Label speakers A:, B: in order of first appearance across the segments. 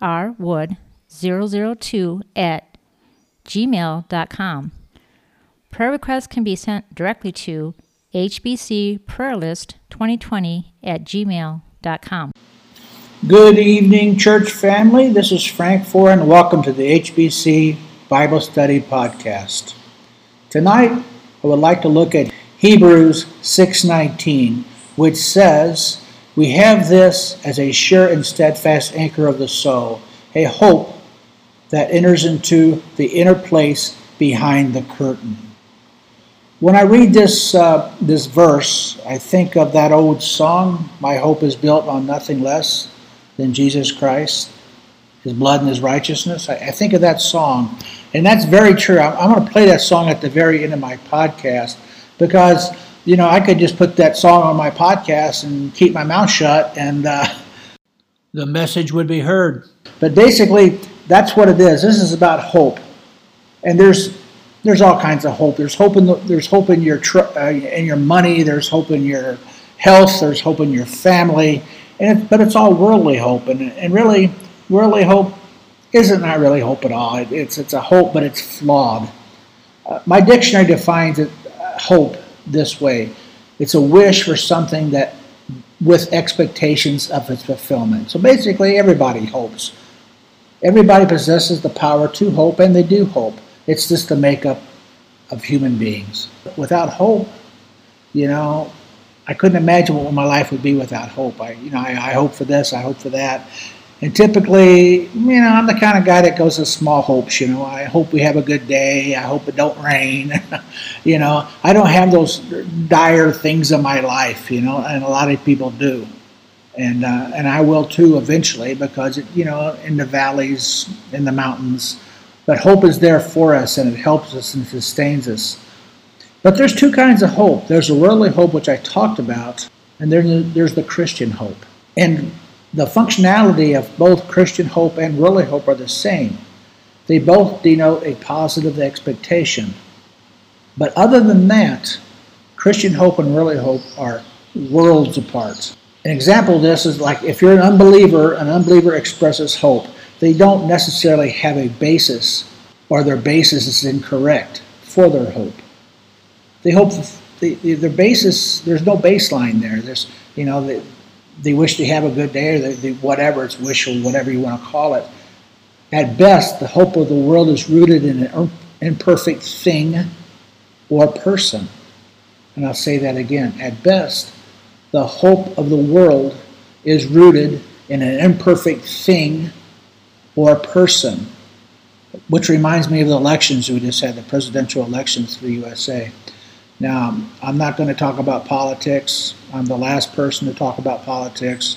A: rwood002 at gmail.com. Prayer requests can be sent directly to hbcprayerlist2020 at gmail.com.
B: Good evening, church family. This is Frank Foran. Welcome to the HBC Bible Study Podcast. Tonight, I would like to look at Hebrews 6:19, which says, we have this as a sure and steadfast anchor of the soul, a hope that enters into the inner place behind the curtain. When I read this, uh, this verse, I think of that old song, My Hope is Built on Nothing Less Than Jesus Christ, His Blood and His Righteousness. I, I think of that song. And that's very true. I'm, I'm going to play that song at the very end of my podcast because you know, I could just put that song on my podcast and keep my mouth shut and uh, the message would be heard. But basically, that's what it is. This is about hope. And there's there's all kinds of hope. There's hope in the, there's hope in your tr- uh, in your money. There's hope in your health. There's hope in your family. And it, but it's all worldly hope, and and really worldly hope isn't not really hope at all. It, it's it's a hope, but it's flawed. Uh, my dictionary defines it uh, hope this way it's a wish for something that with expectations of its fulfillment. So basically, everybody hopes. Everybody possesses the power to hope, and they do hope. It's just the makeup of human beings. Without hope, you know, I couldn't imagine what my life would be without hope. I, you know, I, I hope for this, I hope for that, and typically, you know, I'm the kind of guy that goes to small hopes. You know, I hope we have a good day. I hope it don't rain. you know, I don't have those dire things in my life. You know, and a lot of people do, and uh, and I will too eventually because it, you know, in the valleys, in the mountains, but hope is there for us and it helps us and sustains us. But there's two kinds of hope. There's a worldly hope which I talked about, and there's there's the Christian hope. And the functionality of both Christian hope and worldly hope are the same. They both denote a positive expectation. But other than that, Christian hope and worldly hope are worlds apart. An example of this is like if you're an unbeliever, an unbeliever expresses hope. They don't necessarily have a basis, or their basis is incorrect for their hope. They hope the, their basis. There's no baseline there. There's you know the, they wish to have a good day or they, they, whatever, it's wish or whatever you want to call it. At best, the hope of the world is rooted in an imperfect thing or person. And I'll say that again. At best, the hope of the world is rooted in an imperfect thing or person. Which reminds me of the elections we just had, the presidential elections for the USA. Now, I'm not going to talk about politics. I'm the last person to talk about politics.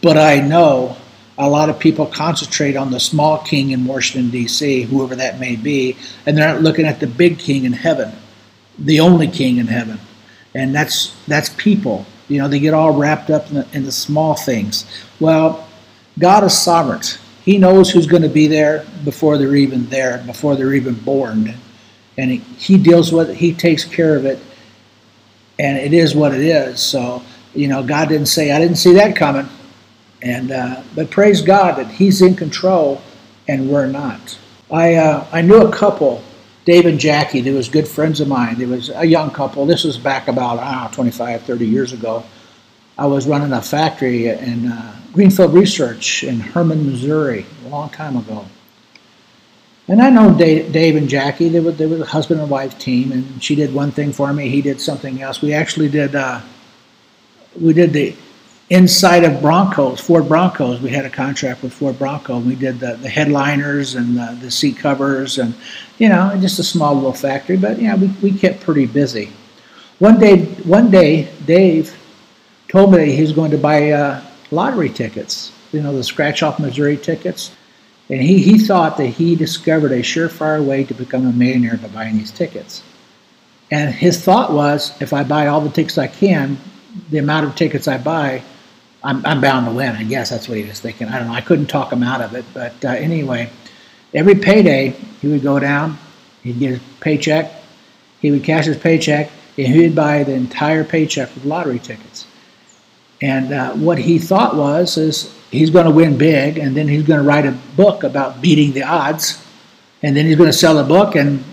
B: But I know a lot of people concentrate on the small king in Washington, D.C., whoever that may be, and they're not looking at the big king in heaven, the only king in heaven. And that's, that's people. You know, they get all wrapped up in the, in the small things. Well, God is sovereign. He knows who's going to be there before they're even there, before they're even born and he, deals with it. He takes care of it, and it is what it is. So you know, God didn't say, "I didn't see that coming," and uh, but praise God that He's in control, and we're not. I uh, I knew a couple, Dave and Jackie. They was good friends of mine. They was a young couple. This was back about I know, 25, 30 years ago. I was running a factory in uh, Greenfield Research in Hermann, Missouri, a long time ago and I know Dave, Dave and Jackie. They were they were a husband and wife team, and she did one thing for me. He did something else. We actually did uh, we did the inside of Broncos, Ford Broncos. We had a contract with Ford Bronco. We did the, the headliners and the, the seat covers, and you know, just a small little factory. But yeah, we we kept pretty busy. One day, one day, Dave told me he was going to buy uh, lottery tickets. You know, the scratch off Missouri tickets And he, he thought that he discovered a surefire way to become a millionaire by buying these tickets. And his thought was if I buy all the tickets I can, the amount of tickets I buy, I'm, I'm bound to win. I guess that's what he was thinking. I don't know. I couldn't talk him out of it. But uh, anyway, every payday, he would go down, he'd get his paycheck, he would cash his paycheck, and he would buy the entire paycheck with lottery tickets. And uh, what he thought was, is he's going to win big, and then he's going to write a book about beating the odds, and then he's going to sell a book, and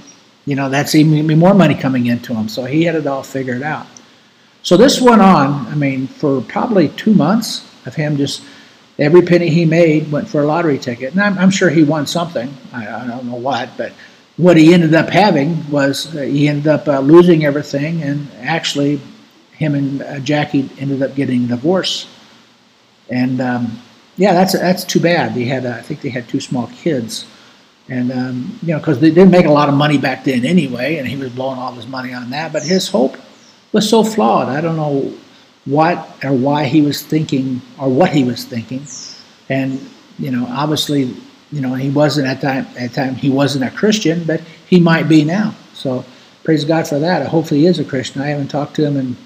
B: you know that's even more money coming into him. So he had it all figured out. So this went on. I mean, for probably two months of him just every penny he made went for a lottery ticket, and I'm, I'm sure he won something. I, I, don't know what, but what he ended up having was uh, he ended up uh, losing everything, and actually, him and uh, Jackie ended up getting divorced. And um, yeah, that's that's too bad. They had, uh, I think, they had two small kids, and um, you know, because they didn't make a lot of money back then anyway, and he was blowing all his money on that. But his hope was so flawed. I don't know what or why he was thinking or what he was thinking, and you know, obviously, you know, he wasn't at time at time he wasn't a Christian, but he might be now. So praise God for that. Hopefully, he is a Christian. I haven't talked to him in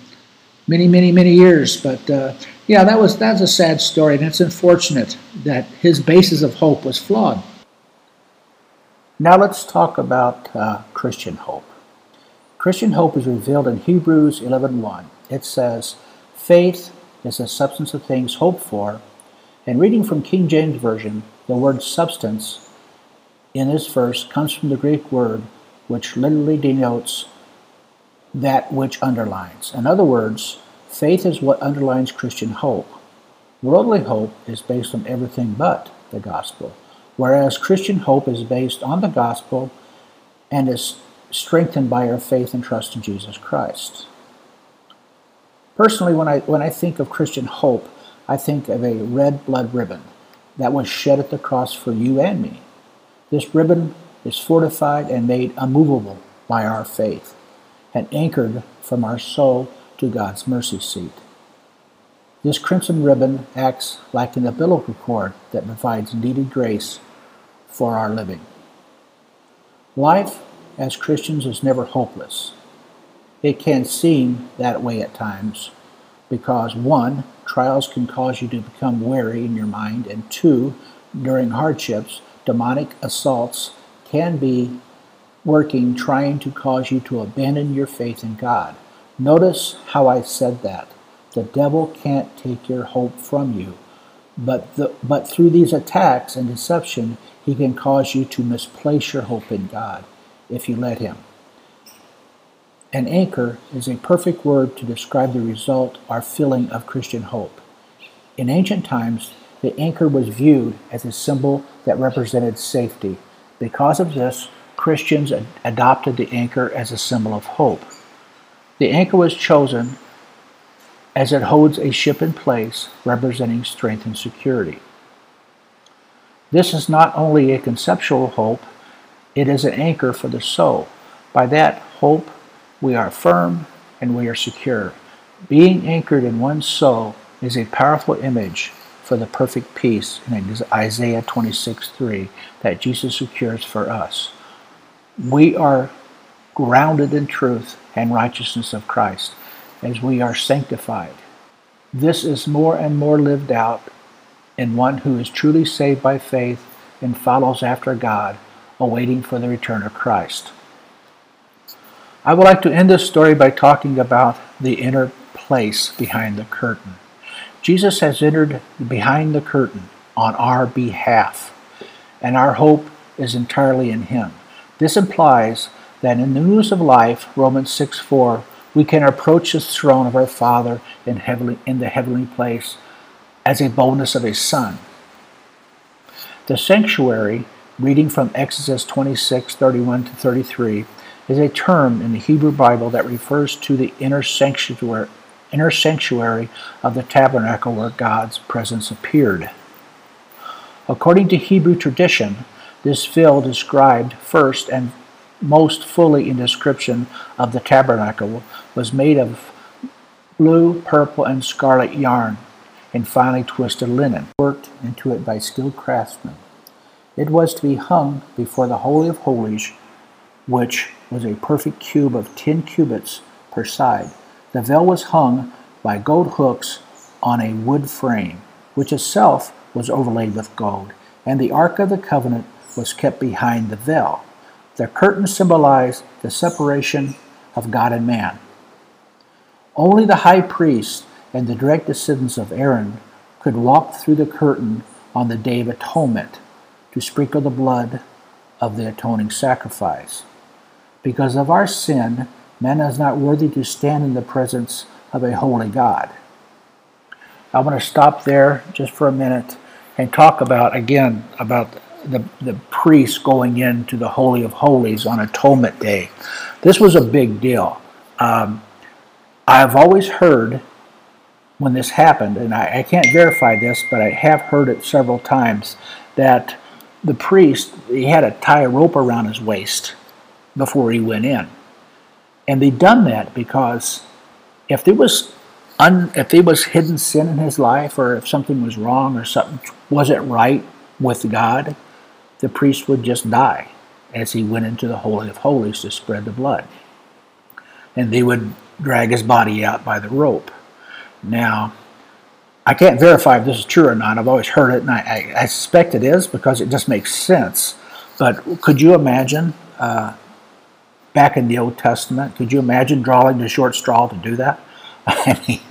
B: many, many, many years, but. Uh, yeah, that was that's a sad story, and it's unfortunate that his basis of hope was flawed. Now let's talk about uh, Christian hope. Christian hope is revealed in Hebrews 11:1. It says, "Faith is the substance of things hoped for." And reading from King James Version, the word substance in this verse comes from the Greek word which literally denotes that which underlines. In other words, Faith is what underlines Christian hope. Worldly hope is based on everything but the gospel, whereas Christian hope is based on the gospel and is strengthened by our faith and trust in Jesus Christ. Personally, when I, when I think of Christian hope, I think of a red blood ribbon that was shed at the cross for you and me. This ribbon is fortified and made immovable by our faith and anchored from our soul to God's mercy seat. This crimson ribbon acts like an umbilical cord that provides needed grace for our living. Life as Christians is never hopeless. It can seem that way at times because, one, trials can cause you to become weary in your mind, and two, during hardships, demonic assaults can be working trying to cause you to abandon your faith in God. Notice how I said that. The devil can't take your hope from you. But, the, but through these attacks and deception, he can cause you to misplace your hope in God if you let him. An anchor is a perfect word to describe the result or feeling of Christian hope. In ancient times, the anchor was viewed as a symbol that represented safety. Because of this, Christians ad- adopted the anchor as a symbol of hope. The anchor was chosen as it holds a ship in place, representing strength and security. This is not only a conceptual hope, it is an anchor for the soul. By that hope, we are firm and we are secure. Being anchored in one's soul is a powerful image for the perfect peace in Isaiah 26 3 that Jesus secures for us. We are grounded in truth and righteousness of Christ as we are sanctified. This is more and more lived out in one who is truly saved by faith and follows after God, awaiting for the return of Christ. I would like to end this story by talking about the inner place behind the curtain. Jesus has entered behind the curtain on our behalf, and our hope is entirely in Him. This implies that in the news of life, Romans 6 4, we can approach the throne of our Father in, heavenly, in the heavenly place as a bonus of a son. The sanctuary, reading from Exodus 26 31 to 33, is a term in the Hebrew Bible that refers to the inner sanctuary, inner sanctuary of the tabernacle where God's presence appeared. According to Hebrew tradition, this field described first and most fully in description of the tabernacle was made of blue, purple, and scarlet yarn and finely twisted linen, worked into it by skilled craftsmen. It was to be hung before the Holy of Holies, which was a perfect cube of ten cubits per side. The veil was hung by gold hooks on a wood frame, which itself was overlaid with gold, and the Ark of the Covenant was kept behind the veil. The curtain symbolized the separation of God and man. Only the high priest and the direct descendants of Aaron could walk through the curtain on the Day of Atonement to sprinkle the blood of the atoning sacrifice. Because of our sin, man is not worthy to stand in the presence of a holy God. I want to stop there just for a minute and talk about, again, about the, the priest going into the Holy of Holies on Atonement Day. This was a big deal. Um, I've always heard when this happened, and I, I can't verify this, but I have heard it several times, that the priest, he had to tie a rope around his waist before he went in. And they'd done that because if there was un, if there was hidden sin in his life or if something was wrong or something wasn't right with God, the priest would just die as he went into the Holy of Holies to spread the blood. And they would drag his body out by the rope. Now, I can't verify if this is true or not. I've always heard it, and I, I, I suspect it is because it just makes sense. But could you imagine uh, back in the Old Testament? Could you imagine drawing the short straw to do that? I mean,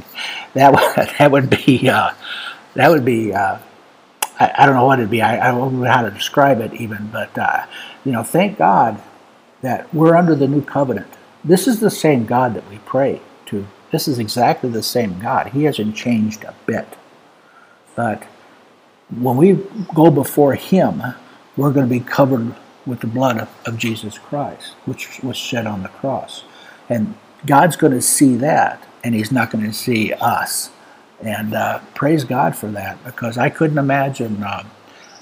B: that would that would be uh, that would be uh, I, I, don't know what it'd be. I, I, don't know how to describe it even. But uh, you know, thank God that we're under the new covenant. This is the same God that we pray to. This is exactly the same God. He hasn't changed a bit. But when we go before Him, we're going to be covered with the blood of, of Jesus Christ, which was shed on the cross. And God's going to see that, and He's not going to see us. And uh, praise God for that, because I couldn't imagine uh,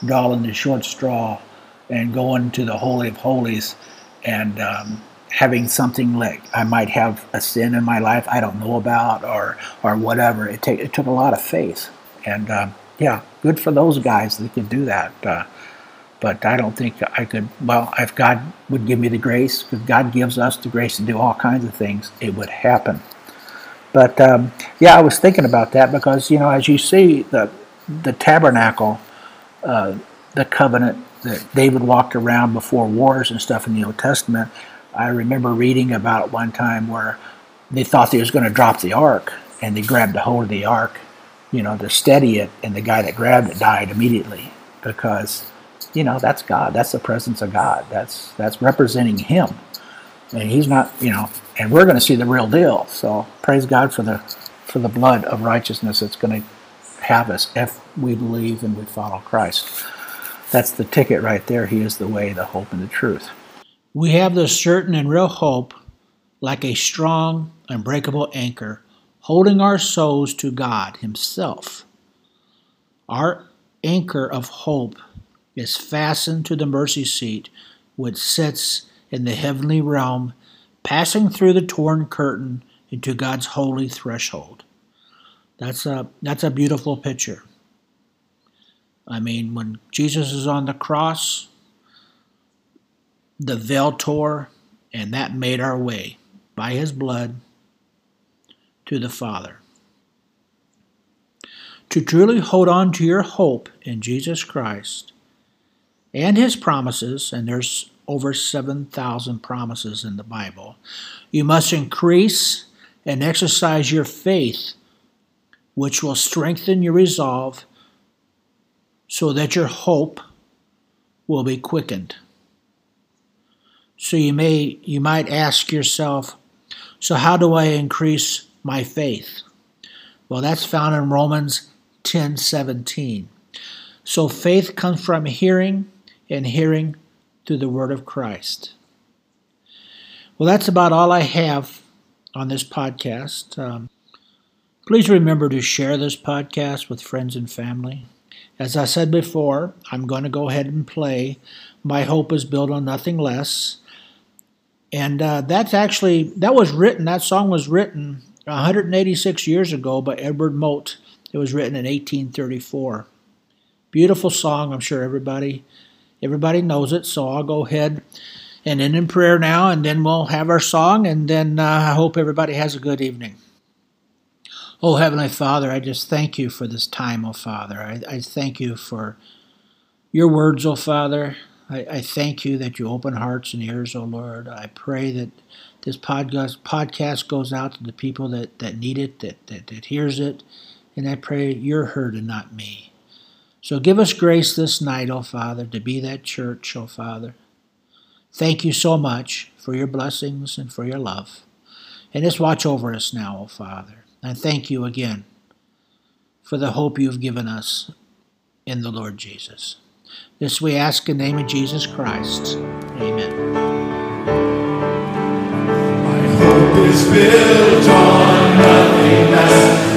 B: drawing the short straw and going to the Holy of Holies and um, having something like I might have a sin in my life I don't know about or or whatever. It, take, it took a lot of faith, and uh, yeah, good for those guys that could do that. Uh, but I don't think I could. Well, if God would give me the grace, because God gives us the grace to do all kinds of things, it would happen. But um, yeah, I was thinking about that because you know, as you see the the tabernacle, uh, the covenant that David walked around before wars and stuff in the Old Testament. I remember reading about one time where they thought they was going to drop the ark, and they grabbed a hold of the ark, you know, to steady it, and the guy that grabbed it died immediately because you know that's God. That's the presence of God. That's that's representing Him, and He's not you know. And we're going to see the real deal. So praise God for the for the blood of righteousness that's going to have us if we believe and we follow Christ. That's the ticket right there. He is the way, the hope, and the truth. We have the certain and real hope, like a strong, unbreakable anchor, holding our souls to God Himself. Our anchor of hope is fastened to the mercy seat, which sits in the heavenly realm, passing through the torn curtain into God's holy threshold. That's a that's a beautiful picture. I mean, when Jesus is on the cross, the veil tore, and that made our way by his blood to the Father. To truly hold on to your hope in Jesus Christ and his promises, and there's over 7,000 promises in the Bible. You must increase and exercise your faith, which will strengthen your resolve so that your hope will be quickened. So you may you might ask yourself, so how do I increase my faith? Well, that's found in Romans 10:17. So faith comes from hearing and hearing through the word of Christ. Well, that's about all I have on this podcast. Um, please remember to share this podcast with friends and family. As I said before, I'm going to go ahead and play My Hope is Built on Nothing Less. And uh, that's actually, that was written, that song was written 186 years ago by Edward Mote. It was written in 1834. Beautiful song, I'm sure everybody Everybody knows it, so I'll go ahead and end in prayer now, and then we'll have our song, and then uh, I hope everybody has a good evening. Oh, Heavenly Father, I just thank you for this time, oh Father. I, I thank you for your words, oh Father. I, I, thank you that you open hearts and ears, oh Lord. I pray that this podcast podcast goes out to the people that, that need it, that, that, that hears it, and I pray you're heard and not me. So give us grace this night, oh Father, to be that church, oh Father. Thank you so much for your blessings and for your love. And just watch over us now, oh Father. And thank you again for the hope you've given us in the Lord Jesus. This we ask in the name of Jesus Christ. Amen.
C: My hope is built on nothing less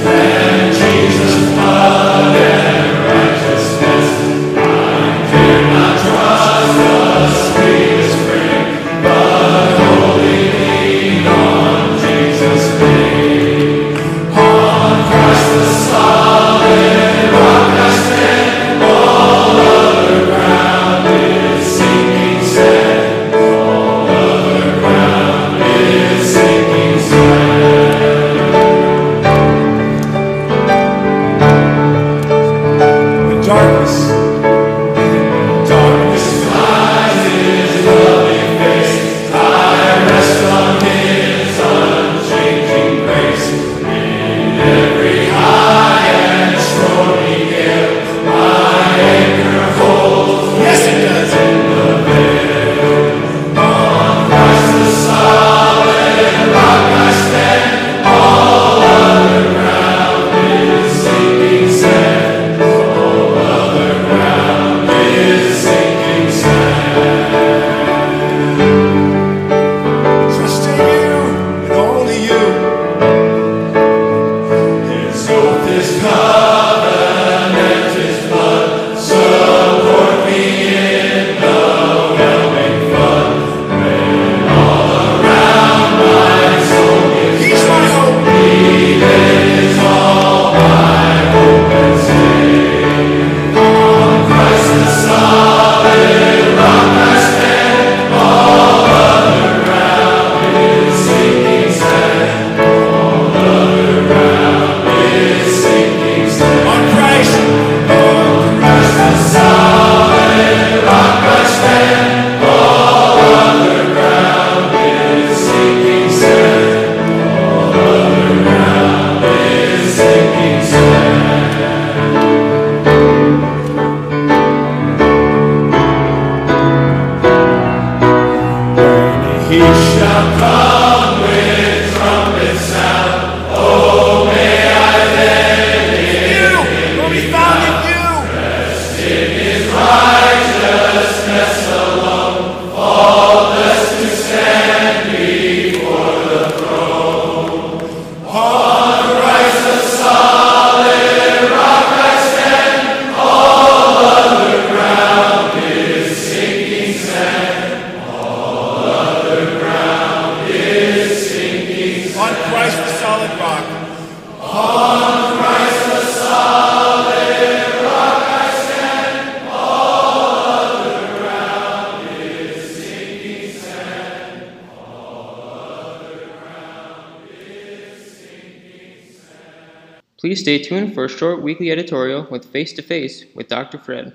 C: stay
D: tuned for a short weekly editorial with Face to Face with Dr. Fred.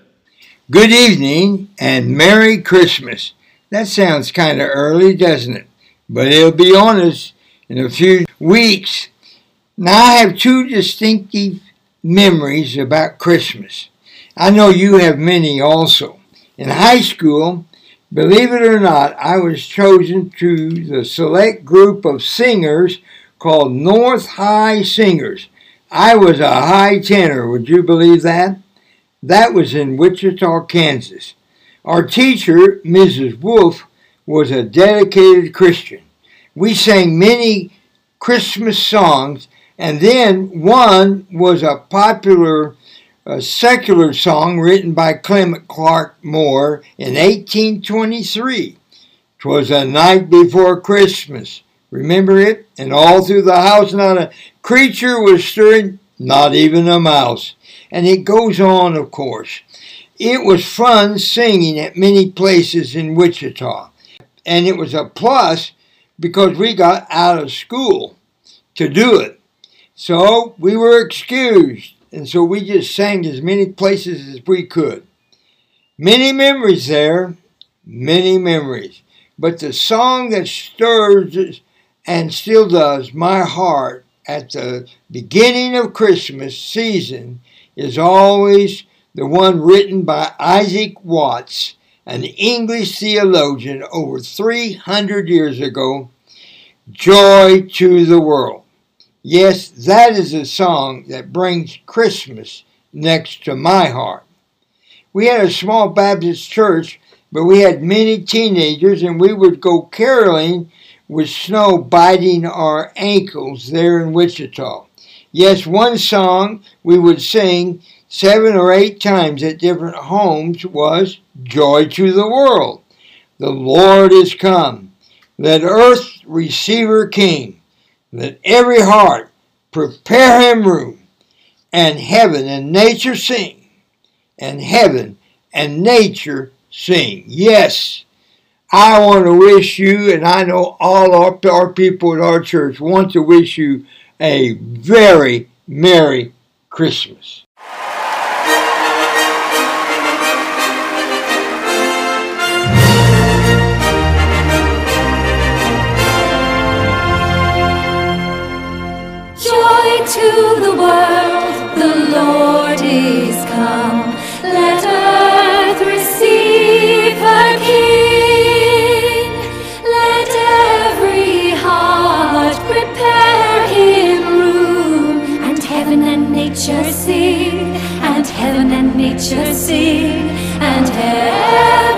E: Good evening and Merry Christmas. That sounds kind of early, doesn't it? But it'll be on us in a few weeks. Now, I have two distinctive memories about Christmas. I know you have many also. In high school, believe it or not, I was chosen to the select group of singers called North High Singers. I was a high tenor, would you believe that? That was in Wichita, Kansas. Our teacher, Mrs. Wolf, was a dedicated Christian. We sang many Christmas songs, and then one was a popular uh, secular song written by Clement Clarke Moore in 1823. 'Twas a night before Christmas. Remember it? And all through the house not a creature was stirring, not even a mouse. And it goes on, of course. It was fun singing at many places in Wichita. And it was a plus because we got out of school to do it. So we were excused. And so we just sang as many places as we could. Many memories there, many memories. But the song that stirs and still does my heart at the beginning of Christmas season is always the one written by Isaac Watts, an English theologian over 300 years ago Joy to the World. Yes, that is a song that brings Christmas next to my heart. We had a small Baptist church, but we had many teenagers, and we would go caroling with snow biting our ankles there in Wichita. Yes, one song we would sing seven or eight times at different homes was Joy to the World. The Lord is come. Let earth receive her King. Let every heart prepare him room. And heaven and nature sing. And heaven and nature sing. Yes, I want to wish you, and I know all our, our people at our church want to wish you a very Merry Christmas.
F: Joy to the world, the Lord is come. Nature sing, and heaven and nature sing, and heaven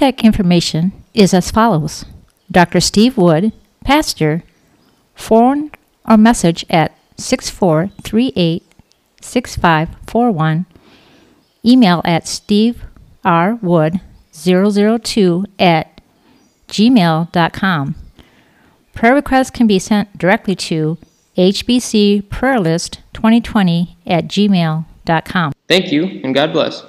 A: Contact information is as follows Dr. Steve Wood, Pastor, phone or message at 6438 6541, email at steverwood 002 at gmail.com. Prayer requests can be sent directly to hbcprayerlist2020 at gmail.com.
D: Thank you, and God bless.